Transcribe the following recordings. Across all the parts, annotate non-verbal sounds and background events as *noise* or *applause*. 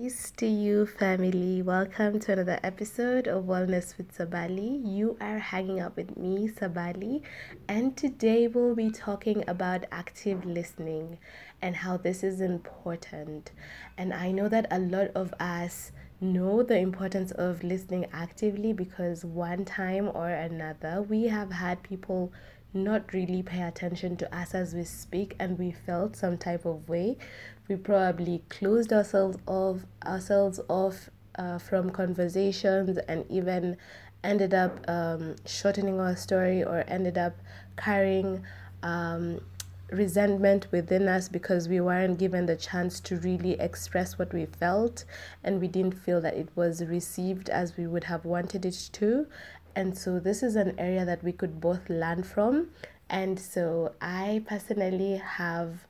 Peace to you, family. Welcome to another episode of Wellness with Sabali. You are hanging out with me, Sabali, and today we'll be talking about active listening and how this is important. And I know that a lot of us know the importance of listening actively because one time or another we have had people not really pay attention to us as we speak and we felt some type of way we probably closed ourselves off ourselves off uh, from conversations and even ended up um, shortening our story or ended up carrying um, resentment within us because we weren't given the chance to really express what we felt and we didn't feel that it was received as we would have wanted it to. And so this is an area that we could both learn from. And so i personally have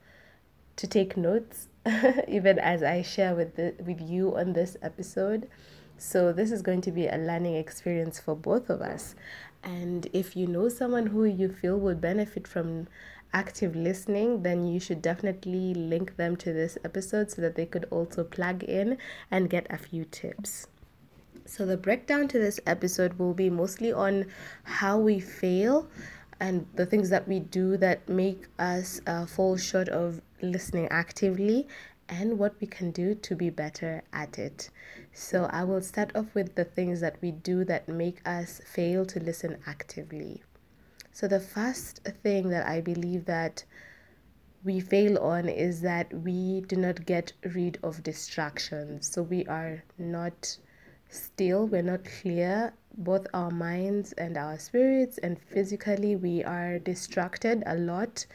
to take notes *laughs* even as I share with the, with you on this episode. So this is going to be a learning experience for both of us. And if you know someone who you feel would benefit from active listening, then you should definitely link them to this episode so that they could also plug in and get a few tips. So, the breakdown to this episode will be mostly on how we fail and the things that we do that make us uh, fall short of listening actively and what we can do to be better at it. So, I will start off with the things that we do that make us fail to listen actively. So, the first thing that I believe that we fail on is that we do not get rid of distractions. So, we are not still, we're not clear both our minds and our spirits, and physically, we are distracted a lot.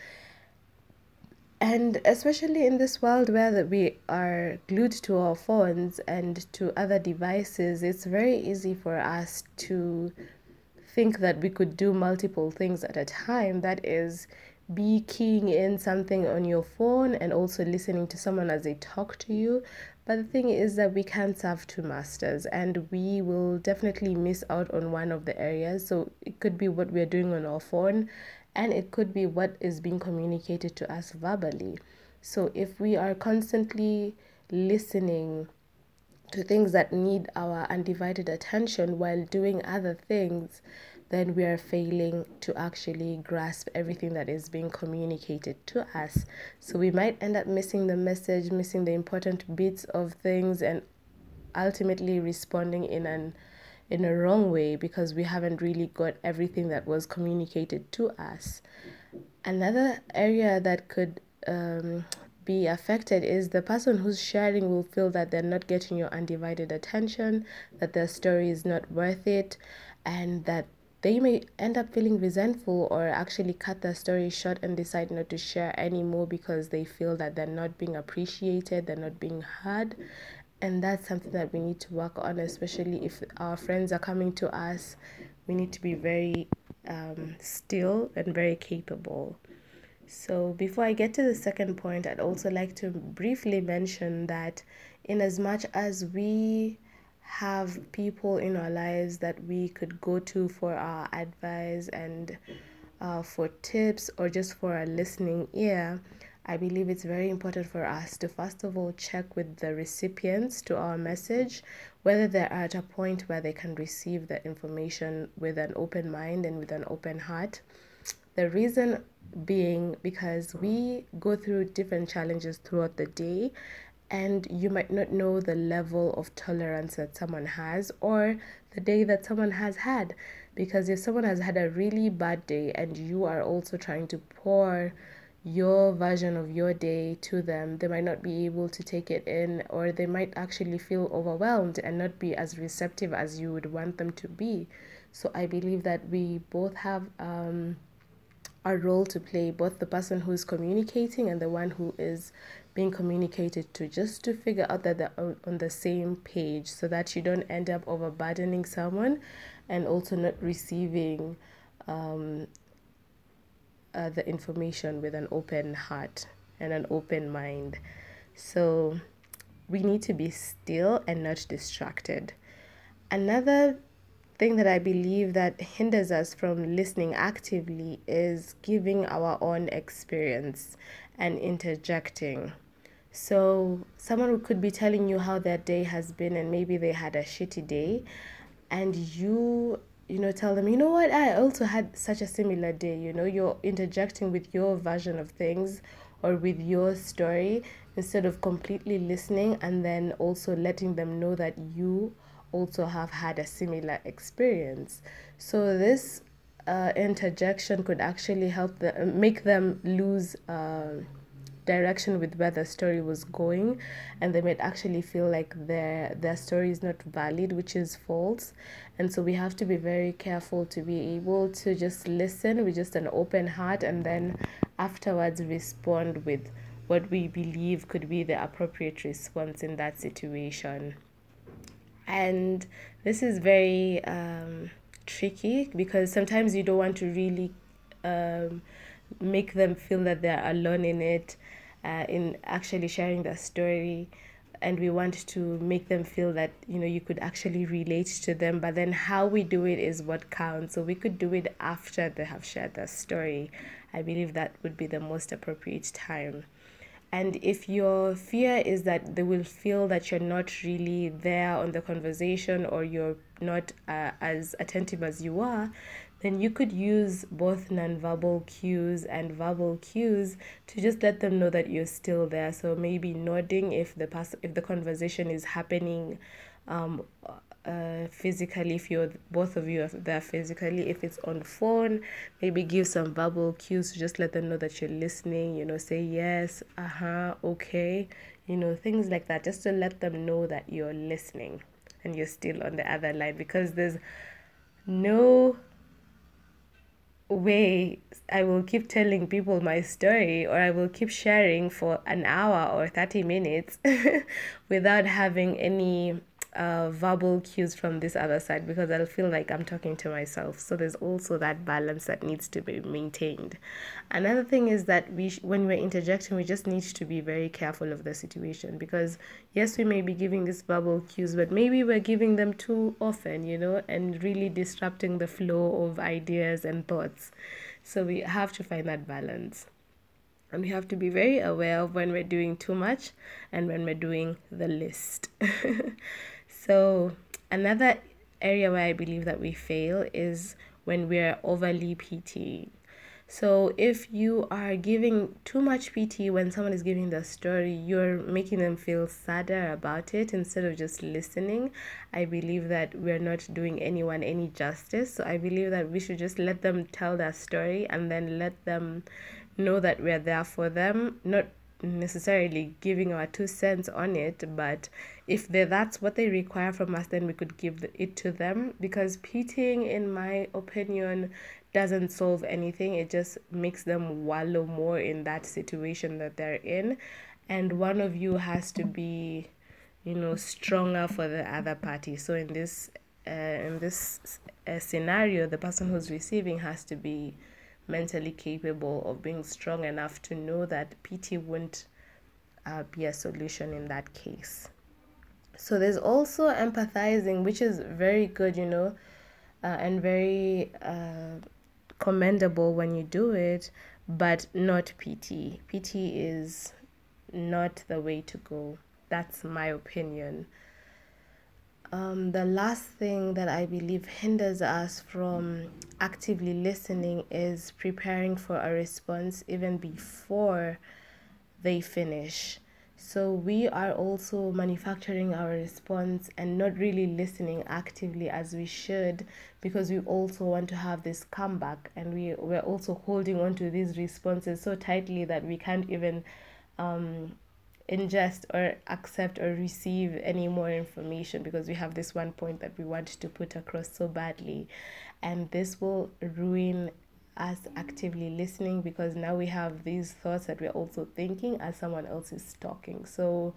And especially in this world where we are glued to our phones and to other devices, it's very easy for us to think that we could do multiple things at a time. That is, be keying in something on your phone and also listening to someone as they talk to you. But the thing is that we can't serve two masters and we will definitely miss out on one of the areas. So it could be what we're doing on our phone and it could be what is being communicated to us verbally. So if we are constantly listening to things that need our undivided attention while doing other things, then we are failing to actually grasp everything that is being communicated to us. So we might end up missing the message, missing the important bits of things, and ultimately responding in an in a wrong way because we haven't really got everything that was communicated to us. Another area that could um, be affected is the person who's sharing will feel that they're not getting your undivided attention, that their story is not worth it, and that they may end up feeling resentful or actually cut their story short and decide not to share anymore because they feel that they're not being appreciated, they're not being heard. And that's something that we need to work on, especially if our friends are coming to us. We need to be very um, still and very capable. So, before I get to the second point, I'd also like to briefly mention that, in as much as we have people in our lives that we could go to for our advice and uh, for tips or just for a listening ear, I believe it's very important for us to first of all check with the recipients to our message whether they're at a point where they can receive the information with an open mind and with an open heart. The reason being because we go through different challenges throughout the day and you might not know the level of tolerance that someone has or the day that someone has had because if someone has had a really bad day and you are also trying to pour your version of your day to them they might not be able to take it in or they might actually feel overwhelmed and not be as receptive as you would want them to be. So i believe that we both have um, a role to play both the person who is communicating and the one who is being communicated to just to figure out that they're on the same page so that you don't end up overburdening someone and also not receiving um, uh, the information with an open heart and an open mind. So we need to be still and not distracted. Another thing that I believe that hinders us from listening actively is giving our own experience and interjecting. So, someone could be telling you how their day has been, and maybe they had a shitty day, and you, you know, tell them, you know what, I also had such a similar day. You know, you're interjecting with your version of things or with your story instead of completely listening and then also letting them know that you also have had a similar experience. So, this uh, interjection could actually help them make them lose. Uh, direction with where the story was going and they might actually feel like their their story is not valid which is false. And so we have to be very careful to be able to just listen with just an open heart and then afterwards respond with what we believe could be the appropriate response in that situation. And this is very um, tricky because sometimes you don't want to really um, make them feel that they're alone in it uh, in actually sharing their story. And we want to make them feel that you know you could actually relate to them. But then how we do it is what counts. So we could do it after they have shared their story. I believe that would be the most appropriate time. And if your fear is that they will feel that you're not really there on the conversation or you're not uh, as attentive as you are then you could use both nonverbal cues and verbal cues to just let them know that you're still there. So maybe nodding if the pers- if the conversation is happening um, uh, physically, if you're both of you are there physically, if it's on phone, maybe give some verbal cues to just let them know that you're listening. You know, say yes, uh huh, okay, you know, things like that, just to let them know that you're listening and you're still on the other line because there's no way I will keep telling people my story or I will keep sharing for an hour or 30 minutes *laughs* without having any uh, verbal cues from this other side because I'll feel like I'm talking to myself. So there's also that balance that needs to be maintained. Another thing is that we sh- when we're interjecting, we just need to be very careful of the situation because yes, we may be giving these verbal cues, but maybe we're giving them too often, you know, and really disrupting the flow of ideas and thoughts. So we have to find that balance. And we have to be very aware of when we're doing too much and when we're doing the list. *laughs* So, another area where I believe that we fail is when we're overly PT. So, if you are giving too much PT when someone is giving the story, you're making them feel sadder about it instead of just listening. I believe that we're not doing anyone any justice. So, I believe that we should just let them tell their story and then let them know that we're there for them, not necessarily giving our two cents on it, but if that's what they require from us, then we could give it to them. Because PTing, in my opinion, doesn't solve anything. It just makes them wallow more in that situation that they're in. And one of you has to be, you know, stronger for the other party. So in this, uh, in this uh, scenario, the person who's receiving has to be mentally capable of being strong enough to know that pity won't uh, be a solution in that case. So there's also empathizing, which is very good, you know, uh, and very uh, commendable when you do it, but not PT. PT is not the way to go. That's my opinion. Um, the last thing that I believe hinders us from actively listening is preparing for a response even before they finish. So we are also manufacturing our response and not really listening actively as we should because we also want to have this comeback and we, we're also holding on to these responses so tightly that we can't even um, ingest or accept or receive any more information because we have this one point that we want to put across so badly. And this will ruin us actively listening because now we have these thoughts that we're also thinking as someone else is talking so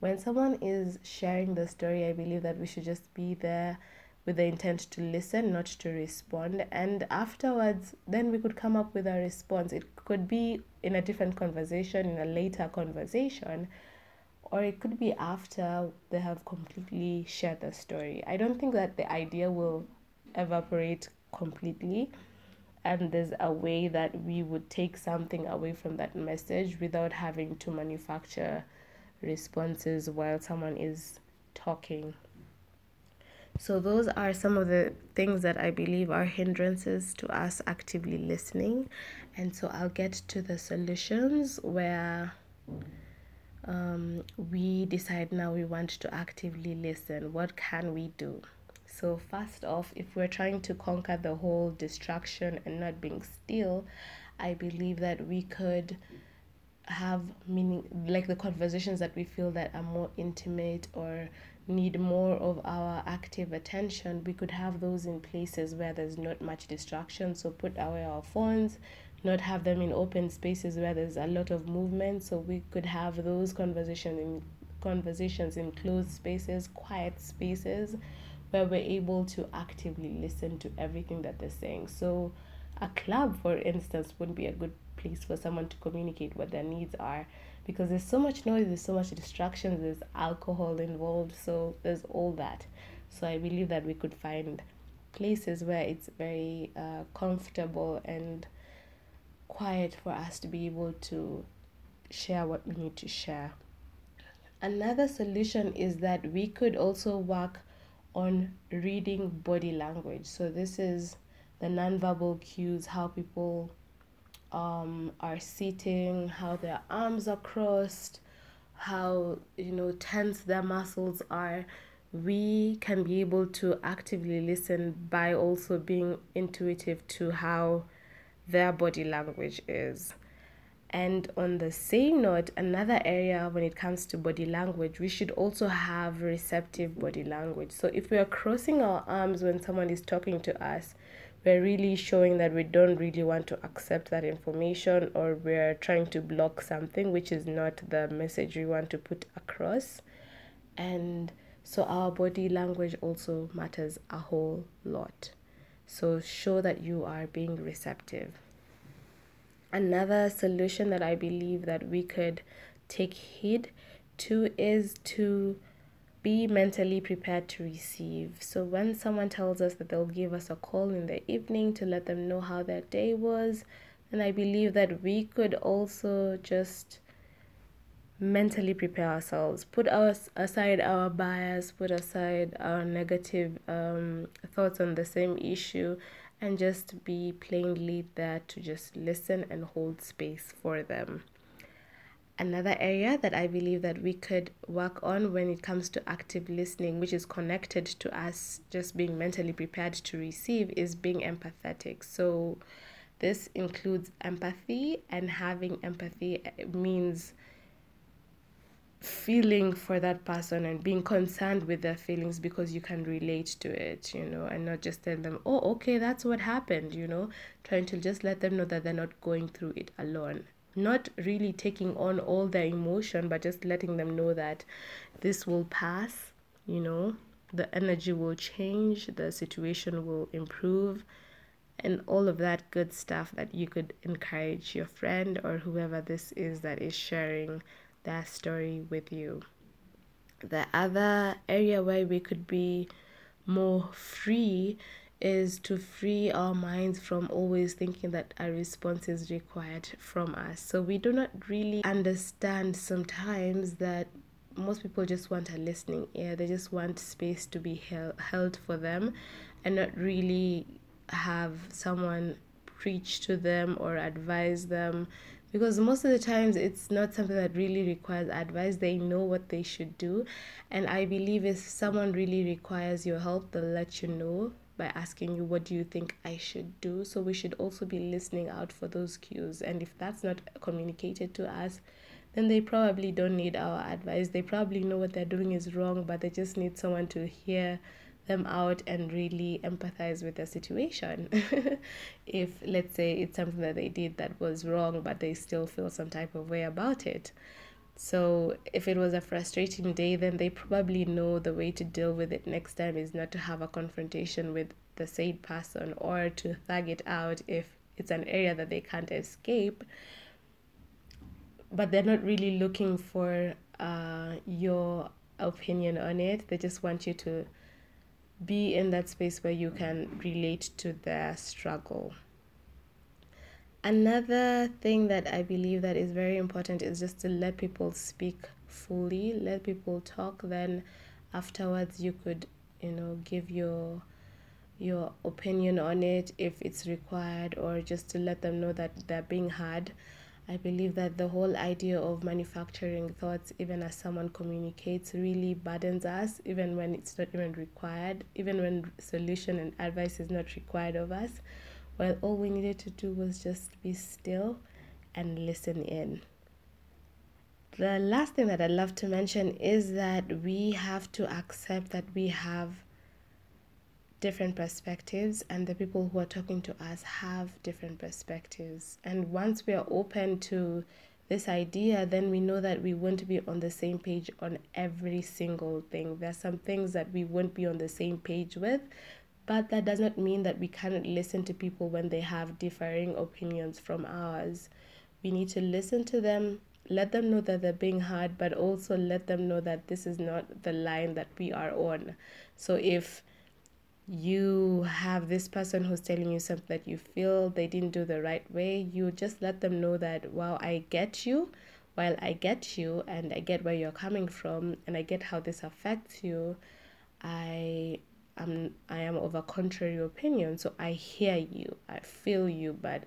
when someone is sharing the story i believe that we should just be there with the intent to listen, not to respond. And afterwards, then we could come up with a response. It could be in a different conversation, in a later conversation, or it could be after they have completely shared the story. I don't think that the idea will evaporate completely. And there's a way that we would take something away from that message without having to manufacture responses while someone is talking. So, those are some of the things that I believe are hindrances to us actively listening. And so, I'll get to the solutions where um, we decide now we want to actively listen. What can we do? So, first off, if we're trying to conquer the whole distraction and not being still, I believe that we could have meaning like the conversations that we feel that are more intimate or need more of our active attention, we could have those in places where there's not much distraction. So put away our phones, not have them in open spaces where there's a lot of movement. So we could have those conversations in conversations in closed spaces, quiet spaces where we're able to actively listen to everything that they're saying. So a club, for instance, wouldn't be a good place for someone to communicate what their needs are because there's so much noise, there's so much distractions, there's alcohol involved, so there's all that. So I believe that we could find places where it's very uh, comfortable and quiet for us to be able to share what we need to share. Another solution is that we could also work on reading body language. So, this is the nonverbal cues, how people um, are sitting, how their arms are crossed, how you know tense their muscles are. We can be able to actively listen by also being intuitive to how their body language is. And on the same note, another area when it comes to body language, we should also have receptive body language. So if we are crossing our arms when someone is talking to us, we're really showing that we don't really want to accept that information or we're trying to block something which is not the message we want to put across. And so our body language also matters a whole lot. So show that you are being receptive. Another solution that I believe that we could take heed to is to be mentally prepared to receive. So when someone tells us that they'll give us a call in the evening to let them know how their day was, then I believe that we could also just mentally prepare ourselves, put our, aside our bias, put aside our negative um, thoughts on the same issue, and just be plainly there to just listen and hold space for them another area that I believe that we could work on when it comes to active listening, which is connected to us just being mentally prepared to receive, is being empathetic. So, this includes empathy, and having empathy eh, means feeling for that person and being concerned with their feelings because you can relate to it, you know, and not just tell them, oh, okay, that's what happened, you know, trying to just let them know that they're not going through it alone. Not really taking on all their emotion but just letting them know that this will pass you know the energy will change the situation will improve and all of that good stuff that you could encourage your friend or whoever this is that is sharing that story with you the other area where we could be more free is to free our minds from always thinking that a response is required from us. So we do not really understand sometimes that most people just want a listening ear. They just want space to be held, held for them and not really have someone preach to them or advise them because most of the times it's not something that really requires advice they know what they should do and i believe if someone really requires your help they'll let you know by asking you, What do you think I should do? So we should also be listening out for those cues. And if that's not communicated to us, then they probably don't need our advice. They probably know what they're doing is wrong, but they just need someone to hear them out and really empathize with their situation. *laughs* if, let's say, it's something that they did that was wrong, but they still feel some type of way about it. So if it was a frustrating day, then they probably know the way to deal with it next time is not to have a confrontation with the said person or to thug it out if it's an area that they can't escape. But they're not really looking for uh, your opinion on it. They just want you to be in that space where you can relate to their struggle. Another thing that i believe that is very important is just to let people speak fully let people talk then afterwards you could you know give your your opinion on it if it's required or just to let them know that they're being heard I believe that the whole idea of manufacturing thoughts, even as someone communicates, really burdens us, even when it's not even required, even when solution and advice is not required of us. Well, all we needed to do was just be still and listen in. The last thing that I'd love to mention is that we have to accept that we have different perspectives and the people who are talking to us have different perspectives. And once we are open to this idea then we know that we won't be on the same page on every single thing. There's some things that we won't be on the same page with but that does not mean that we cannot listen to people when they have differing opinions from ours. We need to listen to them let them know that they're being heard but also let them know that this is not the line that we are on. So if you have this person who's telling you something that you feel they didn't do the right way, you just let them know that, wow, I get you. While I get you and I get where you're coming from and I get how this affects you, I am I am of a contrary opinion. So I hear you, I feel you, but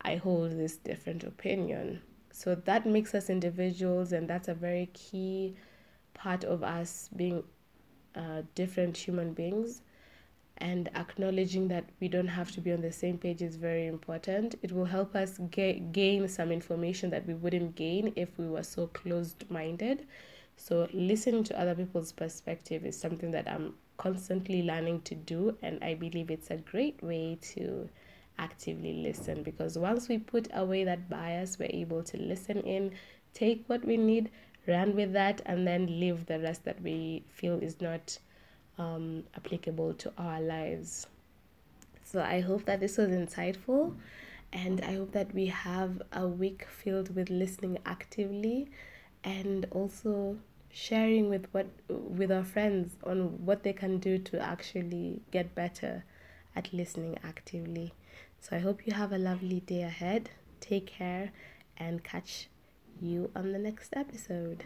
I hold this different opinion. So that makes us individuals, and that's a very key part of us being uh, different human beings and acknowledging that we don't have to be on the same page is very important. It will help us get, gain some information that we wouldn't gain if we were so closed minded. So, listening to other people's perspective is something that I'm constantly learning to do, and I believe it's a great way to actively listen because once we put away that bias, we're able to listen in, take what we need, run with that, and then leave the rest that we feel is not um, applicable to our lives. So I hope that this was insightful and I hope that we have a week filled with listening actively and also sharing with what with our friends on what they can do to actually get better at listening actively. So I hope you have a lovely day ahead. Take care and catch you on the next episode.